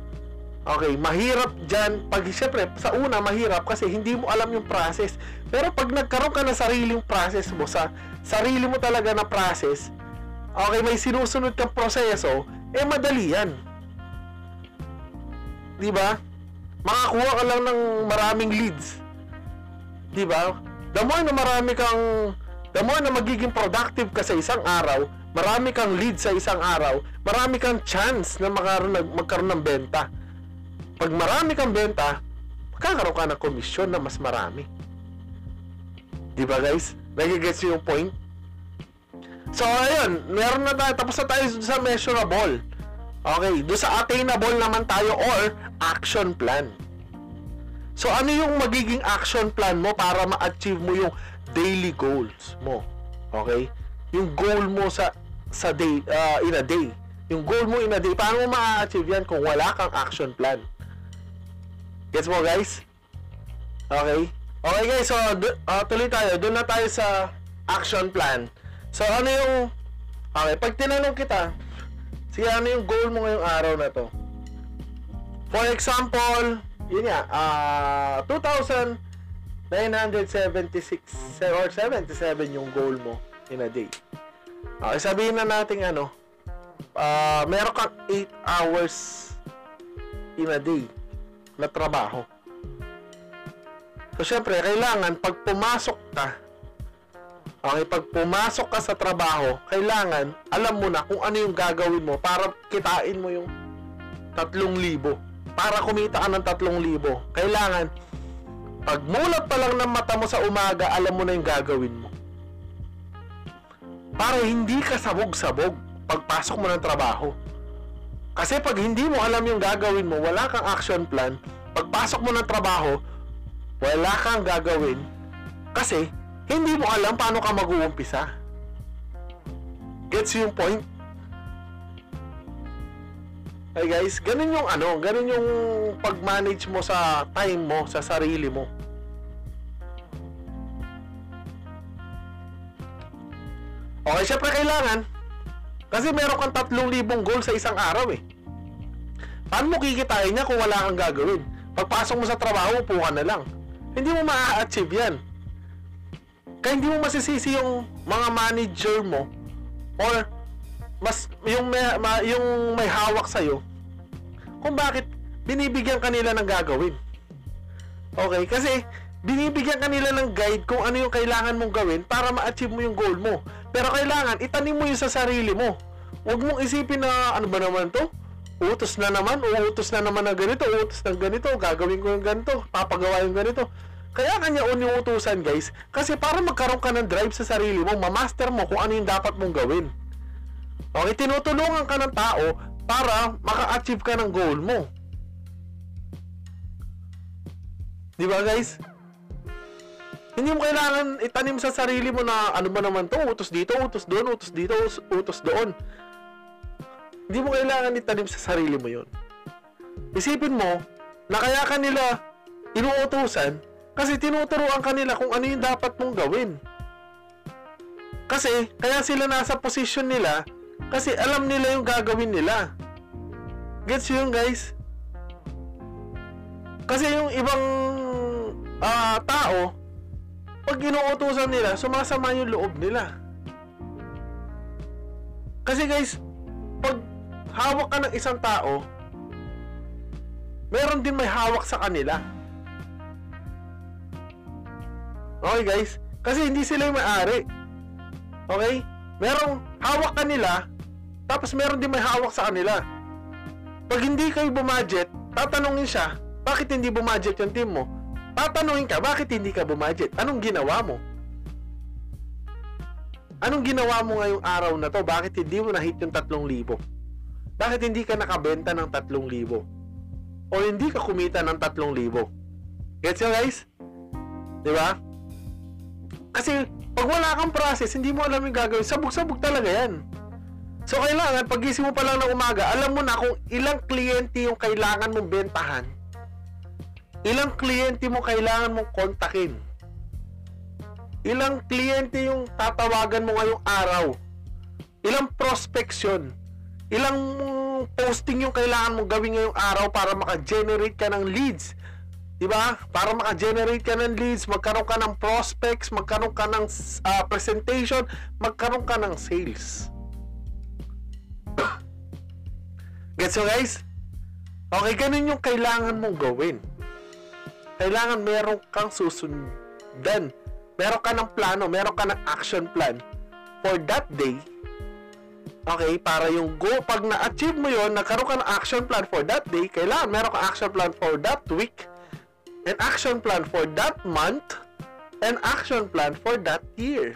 Okay, mahirap dyan. Pag syempre, sa una, mahirap kasi hindi mo alam yung process. Pero pag nagkaroon ka ng sariling process mo, sa sarili mo talaga na process, okay, may sinusunod kang proseso, eh madali yan. Di ba? Makakuha ka lang ng maraming leads. Di ba? The more na marami kang, the more na magiging productive ka sa isang araw, marami kang lead sa isang araw, marami kang chance na magkaroon, magkaroon ng benta. Pag marami kang benta, magkakaroon ka ng komisyon na mas marami. Di ba guys? Nagigets yung point? So, ayun, meron na tayo, tapos na tayo sa measurable. Okay, do sa attainable naman tayo or action plan. So, ano yung magiging action plan mo para ma-achieve mo yung daily goals mo? Okay? Yung goal mo sa sa day, uh, in a day. Yung goal mo in a day, paano mo ma-achieve yan kung wala kang action plan? Gets mo guys? Okay? Okay guys, so uh, tuloy tayo. Doon na tayo sa action plan. So ano yung... Okay, pag tinanong kita, sige ano yung goal mo ngayong araw na to? For example, yun nga, uh, 2,976 or 77 yung goal mo in a day. Okay, sabihin na natin ano, uh, meron kang 8 hours in a day na trabaho. So, syempre, kailangan pag pumasok ka, okay, pag pumasok ka sa trabaho, kailangan, alam mo na kung ano yung gagawin mo para kitain mo yung 3,000. Para kumita ka ng 3,000, kailangan, pag mulat pa lang ng mata mo sa umaga, alam mo na yung gagawin mo para hindi ka sabog-sabog pagpasok mo ng trabaho. Kasi pag hindi mo alam yung gagawin mo, wala kang action plan, pagpasok mo ng trabaho, wala kang gagawin kasi hindi mo alam paano ka mag-uumpisa. Gets yung point? Hey guys, ganun yung ano, ganun yung pag-manage mo sa time mo, sa sarili mo. Okay, syempre kailangan. Kasi meron kang 3,000 goal sa isang araw eh. Paano mo kikitain niya kung wala kang gagawin? Pagpasok mo sa trabaho, upo ka na lang. Hindi mo ma-achieve yan. Kaya hindi mo masisisi yung mga manager mo or mas yung may, ma, yung may hawak sa kung bakit binibigyan kanila ng gagawin. Okay, kasi binibigyan kanila ng guide kung ano yung kailangan mong gawin para ma-achieve mo yung goal mo. Pero kailangan itanim mo yun sa sarili mo. Huwag mong isipin na ano ba naman to? Utos na naman, uutos na naman na ganito, utos ng ganito, gagawin ko yung ganito, papagawa yung ganito. Kaya kanya uniutusan guys, kasi para magkaroon ka ng drive sa sarili mo, mamaster mo kung ano yung dapat mong gawin. Okay, tinutulungan ka ng tao para maka-achieve ka ng goal mo. Di ba guys? Hindi mo kailangan itanim sa sarili mo na ano ba naman to, utos dito, utos doon, utos dito, utos doon. Hindi mo kailangan itanim sa sarili mo yon. Isipin mo na kaya ka nila inuutusan kasi tinuturuan ka nila kung ano yung dapat mong gawin. Kasi, kaya sila nasa posisyon nila kasi alam nila yung gagawin nila. Gets yun, guys? Kasi yung ibang uh, tao, pag inuutusan nila, sumasama yung loob nila. Kasi guys, pag hawak ka ng isang tao, meron din may hawak sa kanila. Okay guys? Kasi hindi sila yung may-ari. Okay? Merong hawak kanila, tapos meron din may hawak sa kanila. Pag hindi kayo bumadget, tatanungin siya, bakit hindi bumadget yung team mo? Tatanungin ka, bakit hindi ka bumadget? Anong ginawa mo? Anong ginawa mo ngayong araw na to? Bakit hindi mo na-hit yung 3,000? Bakit hindi ka nakabenta ng 3,000? O hindi ka kumita ng 3,000? Gets nyo guys? Di ba? Kasi pag wala kang process, hindi mo alam yung gagawin. Sabog-sabog talaga yan. So kailangan, pagising mo pa lang ng umaga, alam mo na kung ilang kliyente yung kailangan mong bentahan. Ilang kliyente mo kailangan mong kontakin. Ilang kliyente yung tatawagan mo ngayong araw. Ilang prospects yun. Ilang posting yung kailangan mong gawin ngayong araw para maka-generate ka ng leads 'Di ba? Para maka-generate ka ng leads, magkaroon ka ng prospects, magkaroon ka ng uh, presentation, magkaroon ka ng sales. Gets mo guys? Okay, ganun yung kailangan mong gawin. Kailangan meron kang susundan. Meron ka ng plano, meron ka ng action plan for that day. Okay, para yung go, pag na-achieve mo yon, nagkaroon ka ng action plan for that day, kailangan meron ka action plan for that week, an action plan for that month, an action plan for that year.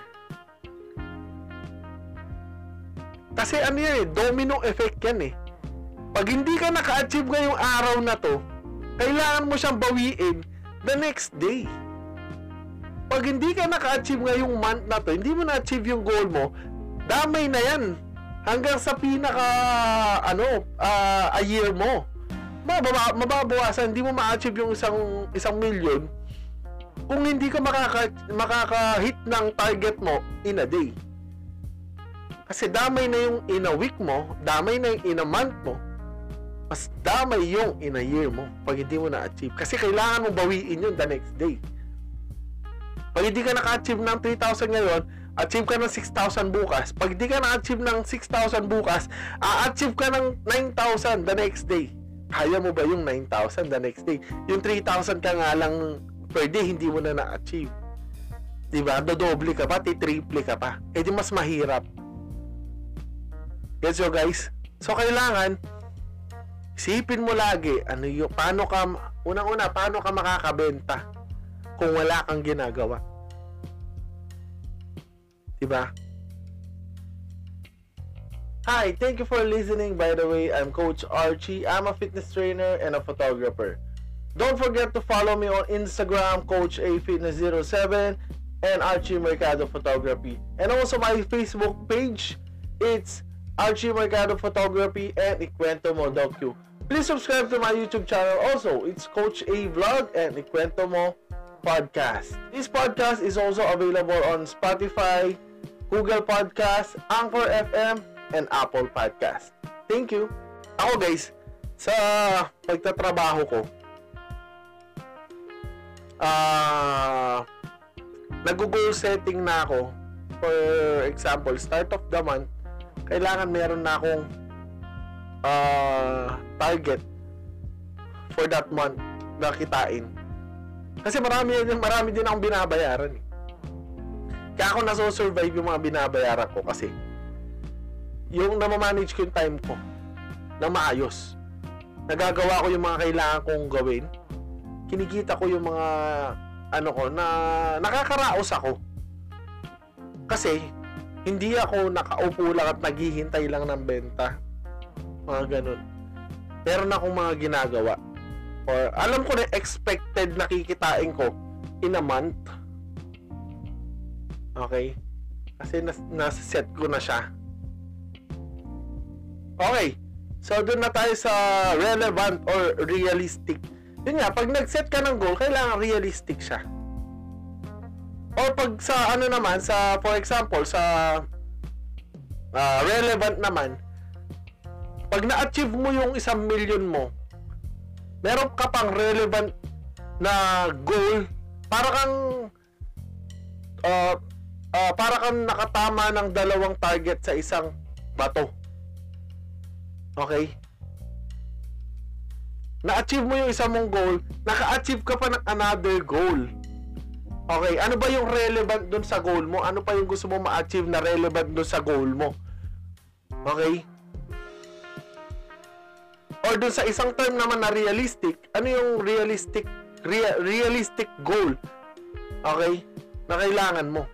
Kasi ano yan eh, domino effect yan eh. Pag hindi ka naka-achieve ngayong araw na to, kailangan mo siyang bawiin the next day. Pag hindi ka naka-achieve ngayong month na to, hindi mo na-achieve yung goal mo, damay na yan. Hanggang sa pinaka, ano, uh, a year mo mababa, mababawasan, hindi mo ma-achieve yung isang isang million kung hindi ka makaka, makaka-hit ng target mo in a day. Kasi damay na yung in a week mo, damay na yung in a month mo, mas damay yung in a year mo pag hindi mo na-achieve. Kasi kailangan mo bawiin yun the next day. Pag hindi ka naka-achieve ng 3,000 ngayon, achieve ka ng 6,000 bukas. Pag hindi ka na-achieve ng 6,000 bukas, a-achieve ka ng 9,000 the next day kaya mo ba yung 9,000 the next day? Yung 3,000 ka nga lang per day, hindi mo na na-achieve. Diba? Dodoble ka pa, titriple ka pa. Eh di mas mahirap. Gets you guys? So kailangan, isipin mo lagi, ano yung, paano ka, unang-una, paano ka makakabenta kung wala kang ginagawa. Diba? Hi, thank you for listening. By the way, I'm Coach Archie. I'm a fitness trainer and a photographer. Don't forget to follow me on Instagram, Coach A Fitness 07 and Archie Mercado Photography. And also my Facebook page, it's Archie Mercado Photography and Ikwento Mo Docu. Please subscribe to my YouTube channel also. It's Coach A Vlog and Ikwento Mo Podcast. This podcast is also available on Spotify, Google Podcast, Anchor FM, and Apple Podcast. Thank you. Ako guys, sa pagtatrabaho ko, ah, nag-goal setting na ako. For example, start of the month, kailangan meron na akong ah, target for that month na kitain. Kasi marami, marami din akong binabayaran eh. Kaya ako naso-survive yung mga binabayaran ko kasi yung namamanage ko yung time ko na maayos. Nagagawa ko yung mga kailangan kong gawin. Kinikita ko yung mga ano ko na nakakaraos ako. Kasi hindi ako nakaupo lang at naghihintay lang ng benta. Mga ganun. Meron akong mga ginagawa. Or alam ko na expected na kikitain ko in a month. Okay? Kasi nas, nasa-set ko na siya. Okay. So, doon na tayo sa relevant or realistic. Yun nga, pag nag-set ka ng goal, kailangan realistic siya. Or pag sa ano naman, sa for example, sa ah, relevant naman, pag na-achieve mo yung isang million mo, meron ka pang relevant na goal, para kang ah, ah, para kang nakatama ng dalawang target sa isang bato. Okay? Na-achieve mo yung isang mong goal, naka-achieve ka pa ng another goal. Okay, ano ba yung relevant dun sa goal mo? Ano pa yung gusto mo ma-achieve na relevant dun sa goal mo? Okay? Or dun sa isang term naman na realistic, ano yung realistic rea- realistic goal? Okay? Na kailangan mo.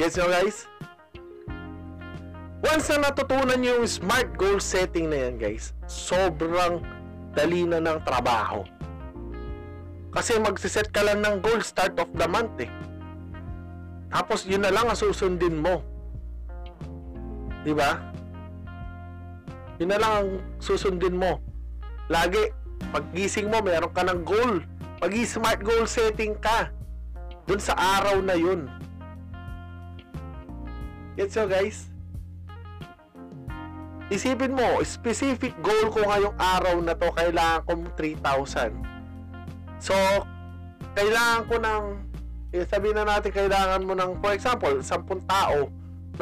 Gets nyo guys? Once na natutunan nyo yung smart goal setting na yan guys, sobrang dali na ng trabaho. Kasi magsiset ka lang ng goal start of the month eh. Tapos yun na lang ang susundin mo. Di ba? Yun na lang ang susundin mo. Lagi, paggising mo, meron ka ng goal. Pag smart goal setting ka, dun sa araw na yun. Gets so guys? Isipin mo, specific goal ko ngayong araw na to, kailangan ko 3,000. So, kailangan ko ng, eh, sabihin na natin, kailangan mo ng, for example, 10 tao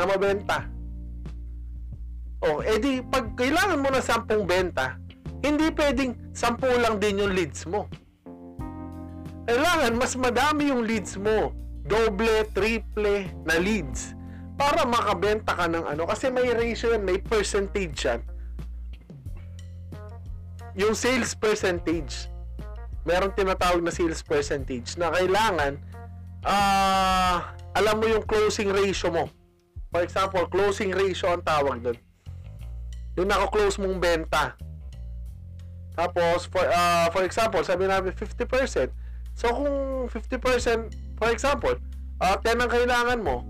na mabenta. Oh, edi, pag kailangan mo ng 10 benta, hindi pwedeng 10 lang din yung leads mo. Kailangan mas madami yung leads mo. Doble, triple na leads para makabenta ka ng ano kasi may ratio yan, may percentage yan yung sales percentage meron tinatawag na sales percentage na kailangan ah alam mo yung closing ratio mo. For example closing ratio ang tawag doon yung nako-close mong benta. Tapos for ah, for example sabi namin 50% so kung 50% for example ah 10 ang kailangan mo.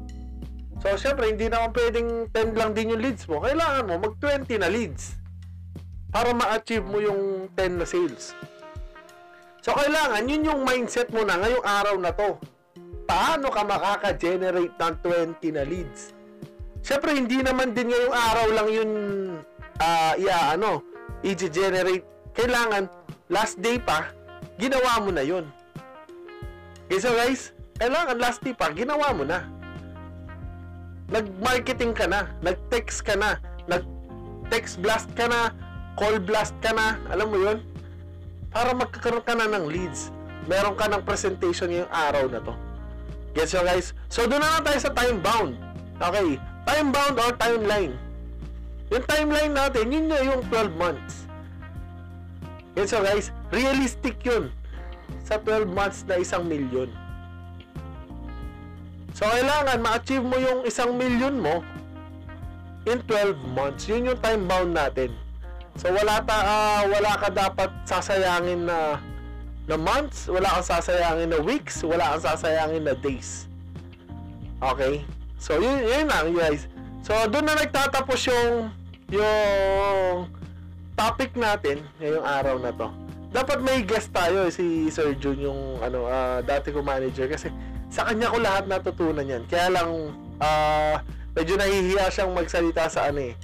So, syempre, hindi naman pwedeng 10 lang din yung leads mo. Kailangan mo mag-20 na leads para ma-achieve mo yung 10 na sales. So, kailangan, yun yung mindset mo na ngayong araw na to. Paano ka makaka-generate ng 20 na leads? Syempre, hindi naman din ngayong araw lang yun uh, iya, ano, i-generate. Kailangan, last day pa, ginawa mo na yun. Okay, so guys, kailangan last day pa, ginawa mo na nag-marketing ka na, nag-text ka na, nag-text blast ka na, call blast ka na, alam mo yun? Para magkakaroon ka na ng leads. Meron ka ng presentation ngayong araw na to. Gets you guys? So, doon na lang tayo sa time bound. Okay. Time bound or timeline. Yung timeline natin, yun na yung 12 months. Gets you guys? Realistic yun. Sa 12 months na isang milyon. So, kailangan ma-achieve mo yung isang million mo in 12 months. Yun yung time bound natin. So, wala, ta, ah, wala ka dapat sasayangin na na months, wala kang sasayangin na weeks, wala kang sasayangin na days. Okay? So, yun, yun lang, guys. So, doon na nagtatapos yung yung topic natin ngayong araw na to. Dapat may guest tayo, eh, si Sir Jun, yung ano, ah, dati ko manager. Kasi sa kanya ko lahat natutunan yan. Kaya lang, ah, medyo nahihiya siyang magsalita sa ano eh.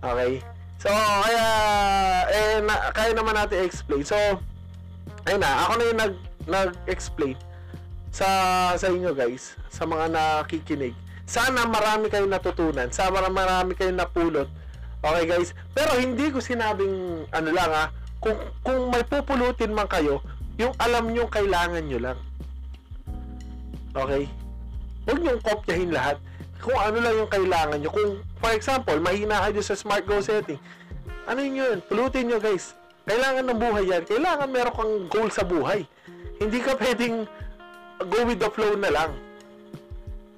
Okay? So, kaya, eh, na, kaya naman natin explain. So, ayun na, ako na yung nag, nag-explain sa, sa inyo guys, sa mga nakikinig. Sana marami kayong natutunan, sana marami kayong napulot. Okay guys? Pero hindi ko sinabing, ano lang ha, kung, kung may pupulutin man kayo, yung alam nyo kailangan nyo lang. Okay? Huwag nyo kopyahin lahat. Kung ano lang yung kailangan nyo. Kung, for example, mahina kayo sa smart goal setting, ano yun yun? Pulutin nyo guys. Kailangan ng buhay yan. Kailangan meron kang goal sa buhay. Hindi ka pwedeng go with the flow na lang.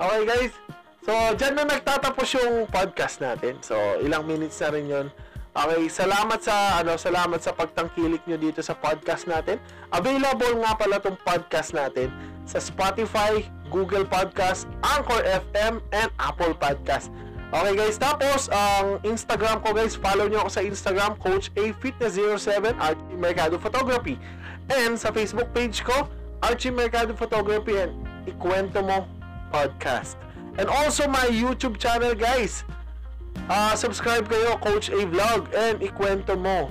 Okay guys? So, dyan na nagtatapos yung podcast natin. So, ilang minutes na rin yun. Okay, salamat sa ano, salamat sa pagtangkilik nyo dito sa podcast natin. Available nga pala tong podcast natin sa Spotify, Google Podcast, Anchor FM, and Apple Podcast. Okay guys, tapos ang Instagram ko guys, follow nyo ako sa Instagram, Coach A Fitness 07, Archie Mercado Photography. And sa Facebook page ko, Archie Mercado Photography and Ikwento Mo Podcast. And also my YouTube channel guys. Ah, subscribe kayo, Coach A Vlog and Ikwento Mo.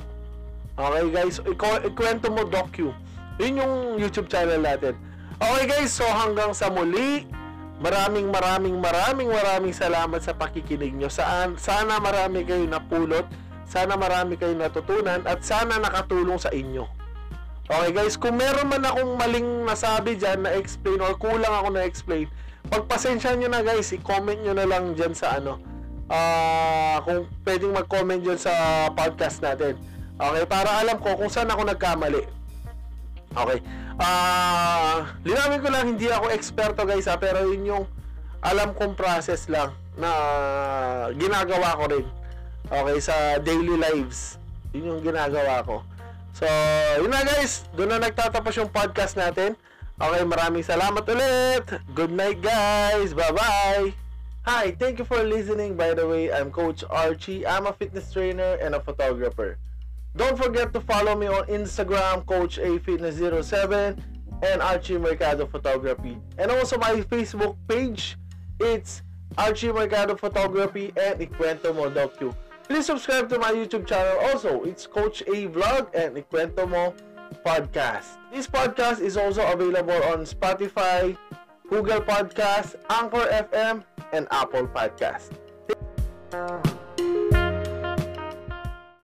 Okay guys, Ikwento Mo Docu. Yun yung YouTube channel natin. Okay guys, so hanggang sa muli, maraming maraming maraming maraming salamat sa pakikinig nyo. Saan, sana marami kayo napulot, sana marami kayo natutunan, at sana nakatulong sa inyo. Okay guys, kung meron man akong maling nasabi dyan na explain or kulang ako na explain, pagpasensya nyo na guys, i-comment nyo na lang dyan sa ano, ah kung pwedeng mag-comment dyan sa podcast natin. Okay, para alam ko kung saan ako nagkamali. Okay. Ah, linawin ko lang hindi ako eksperto guys ha, pero yun yung alam kong process lang na ginagawa ko rin. Okay, sa daily lives. Yun yung ginagawa ko. So, yun na guys. Doon na nagtatapos yung podcast natin. Okay, maraming salamat ulit. Good night guys. Bye-bye. Hi, thank you for listening. By the way, I'm Coach Archie. I'm a fitness trainer and a photographer. Don't forget to follow me on Instagram, Coach A Fitness 07 and Archie Mercado Photography. And also my Facebook page, it's Archie Mercado Photography and Ikwento Mo Docu. Please subscribe to my YouTube channel also. It's Coach A Vlog and Ikwento Mo Podcast. This podcast is also available on Spotify, Google Podcast, Anchor FM, and Apple Podcast.